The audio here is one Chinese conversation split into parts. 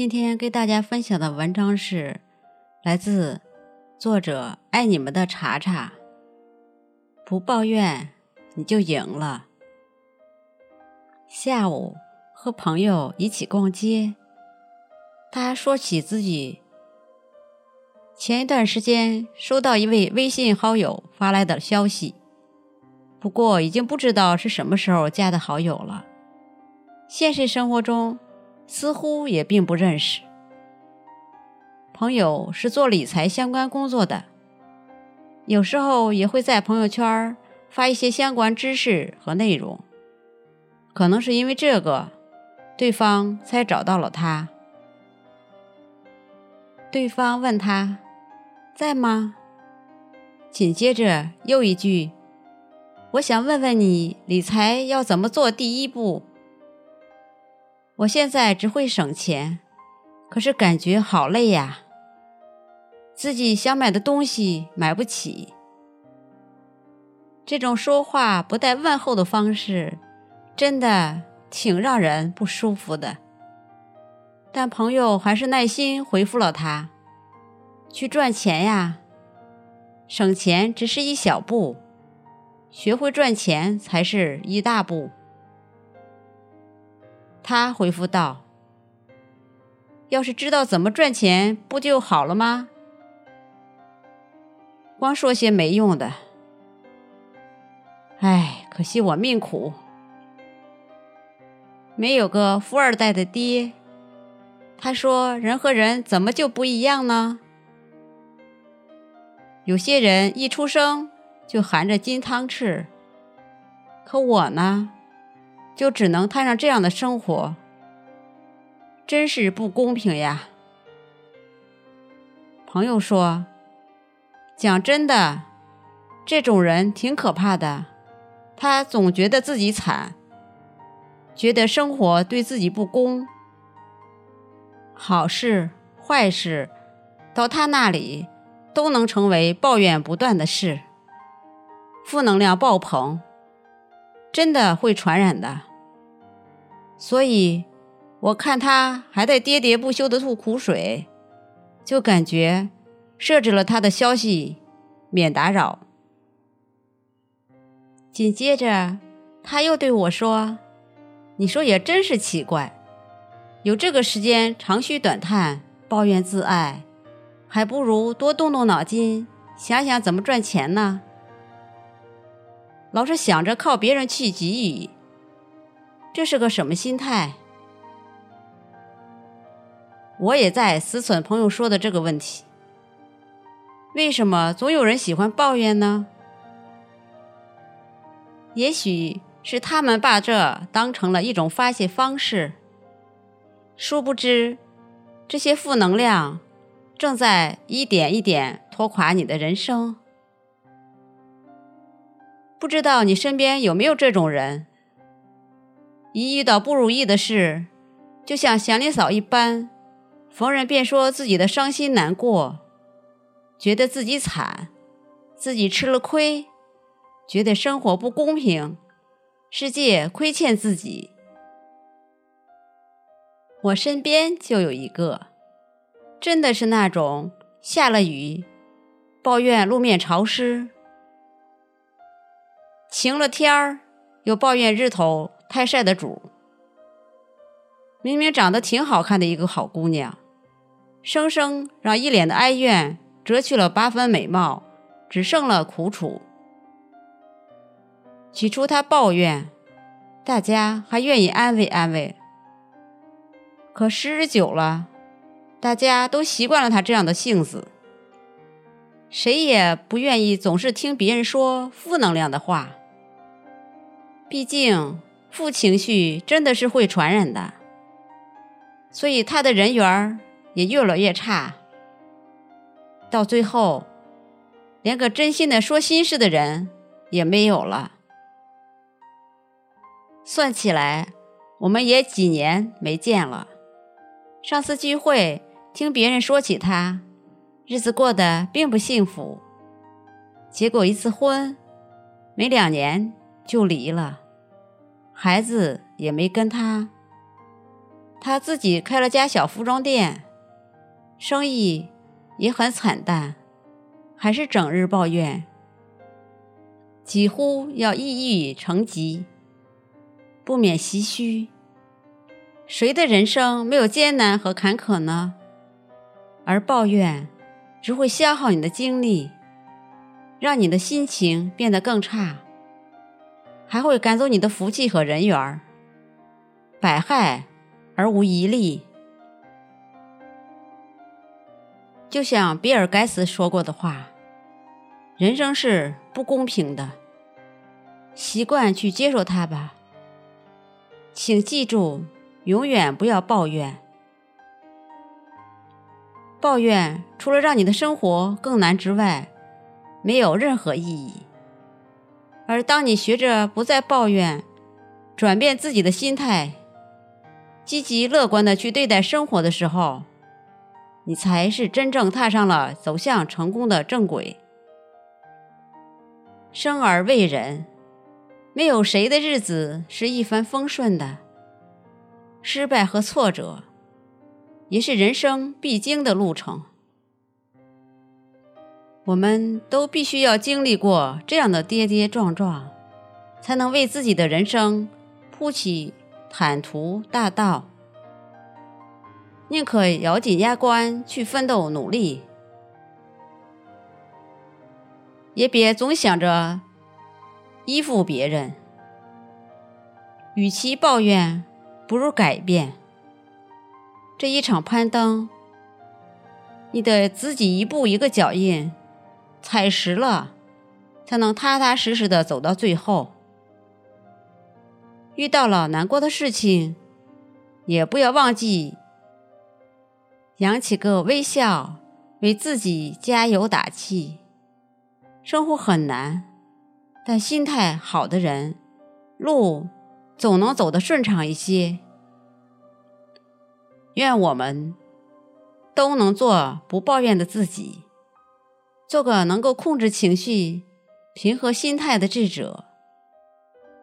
今天给大家分享的文章是来自作者爱你们的查查。不抱怨你就赢了。下午和朋友一起逛街，他说起自己前一段时间收到一位微信好友发来的消息，不过已经不知道是什么时候加的好友了。现实生活中。似乎也并不认识。朋友是做理财相关工作的，有时候也会在朋友圈发一些相关知识和内容。可能是因为这个，对方才找到了他。对方问他在吗？紧接着又一句：“我想问问你，理财要怎么做？第一步。”我现在只会省钱，可是感觉好累呀。自己想买的东西买不起，这种说话不带问候的方式，真的挺让人不舒服的。但朋友还是耐心回复了他：“去赚钱呀，省钱只是一小步，学会赚钱才是一大步。”他回复道：“要是知道怎么赚钱，不就好了吗？光说些没用的。哎，可惜我命苦，没有个富二代的爹。”他说：“人和人怎么就不一样呢？有些人一出生就含着金汤匙，可我呢？”就只能摊上这样的生活，真是不公平呀！朋友说：“讲真的，这种人挺可怕的。他总觉得自己惨，觉得生活对自己不公，好事坏事到他那里都能成为抱怨不断的事，负能量爆棚，真的会传染的。”所以，我看他还在喋喋不休的吐苦水，就感觉设置了他的消息免打扰。紧接着，他又对我说：“你说也真是奇怪，有这个时间长吁短叹、抱怨自爱，还不如多动动脑筋，想想怎么赚钱呢？老是想着靠别人去给予。”这是个什么心态？我也在思忖朋友说的这个问题：为什么总有人喜欢抱怨呢？也许是他们把这当成了一种发泄方式，殊不知这些负能量正在一点一点拖垮你的人生。不知道你身边有没有这种人？一遇到不如意的事，就像祥林嫂一般，逢人便说自己的伤心难过，觉得自己惨，自己吃了亏，觉得生活不公平，世界亏欠自己。我身边就有一个，真的是那种下了雨，抱怨路面潮湿；晴了天儿，又抱怨日头。太晒的主，明明长得挺好看的一个好姑娘，生生让一脸的哀怨折去了八分美貌，只剩了苦楚。起初她抱怨，大家还愿意安慰安慰，可时日久了，大家都习惯了她这样的性子，谁也不愿意总是听别人说负能量的话，毕竟。负情绪真的是会传染的，所以他的人缘也越来越差，到最后，连个真心的说心事的人也没有了。算起来，我们也几年没见了。上次聚会，听别人说起他，日子过得并不幸福，结过一次婚，没两年就离了。孩子也没跟他，他自己开了家小服装店，生意也很惨淡，还是整日抱怨，几乎要抑郁成疾，不免唏嘘。谁的人生没有艰难和坎坷呢？而抱怨只会消耗你的精力，让你的心情变得更差，还会赶走你的福气和人缘儿，百害。而无一利，就像比尔盖茨说过的话：“人生是不公平的，习惯去接受它吧。”请记住，永远不要抱怨。抱怨除了让你的生活更难之外，没有任何意义。而当你学着不再抱怨，转变自己的心态。积极乐观的去对待生活的时候，你才是真正踏上了走向成功的正轨。生而为人，没有谁的日子是一帆风顺的，失败和挫折也是人生必经的路程。我们都必须要经历过这样的跌跌撞撞，才能为自己的人生铺起。坦途大道，宁可咬紧牙关去奋斗努力，也别总想着依附别人。与其抱怨，不如改变。这一场攀登，你得自己一步一个脚印踩实了，才能踏踏实实的走到最后。遇到了难过的事情，也不要忘记扬起个微笑，为自己加油打气。生活很难，但心态好的人，路总能走得顺畅一些。愿我们都能做不抱怨的自己，做个能够控制情绪、平和心态的智者。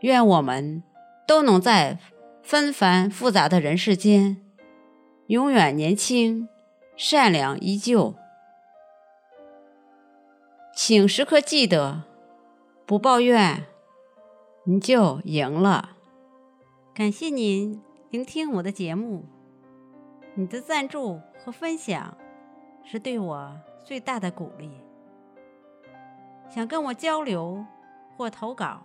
愿我们。都能在纷繁复杂的人世间，永远年轻、善良依旧。请时刻记得，不抱怨，你就赢了。感谢您聆听我的节目，你的赞助和分享是对我最大的鼓励。想跟我交流或投稿。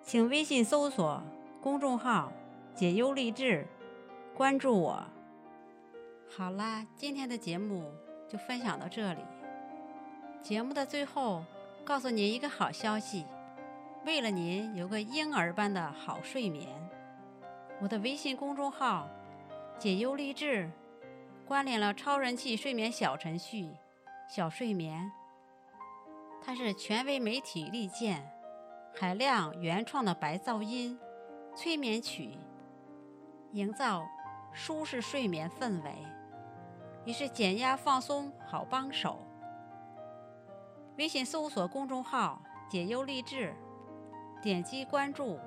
请微信搜索公众号“解忧励志”，关注我。好啦，今天的节目就分享到这里。节目的最后，告诉您一个好消息：为了您有个婴儿般的好睡眠，我的微信公众号“解忧励志”关联了超人气睡眠小程序“小睡眠”，它是权威媒体力荐。海量原创的白噪音催眠曲，营造舒适睡眠氛围，也是减压放松好帮手。微信搜索公众号“解忧励志”，点击关注，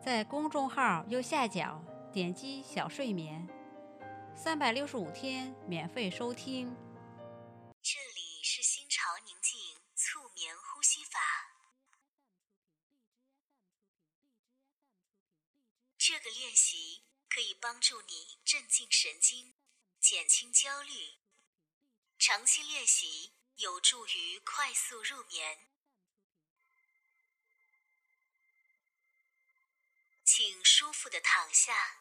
在公众号右下角点击“小睡眠”，三百六十五天免费收听。是心潮宁静促眠呼吸法。这个练习可以帮助你镇静神经，减轻焦虑。长期练习有助于快速入眠。请舒服的躺下，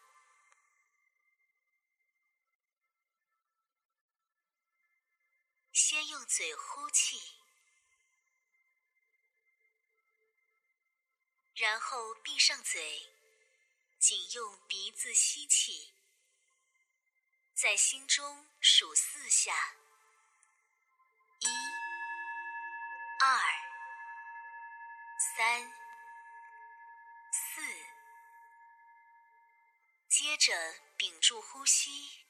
先用嘴呼气，然后闭上嘴。仅用鼻子吸气，在心中数四下：一、二、三、四。接着屏住呼吸，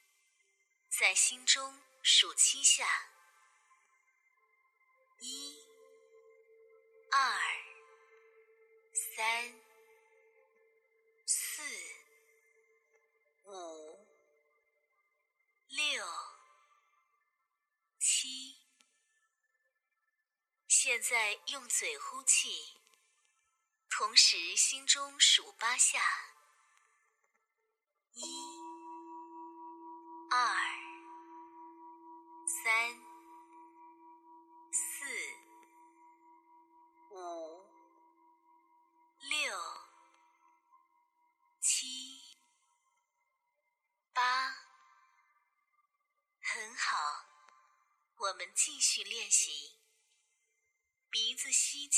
在心中数七下：一、二、三。四、五、六、七。现在用嘴呼气，同时心中数八下：一、二、三、我们继续练习。鼻子吸气。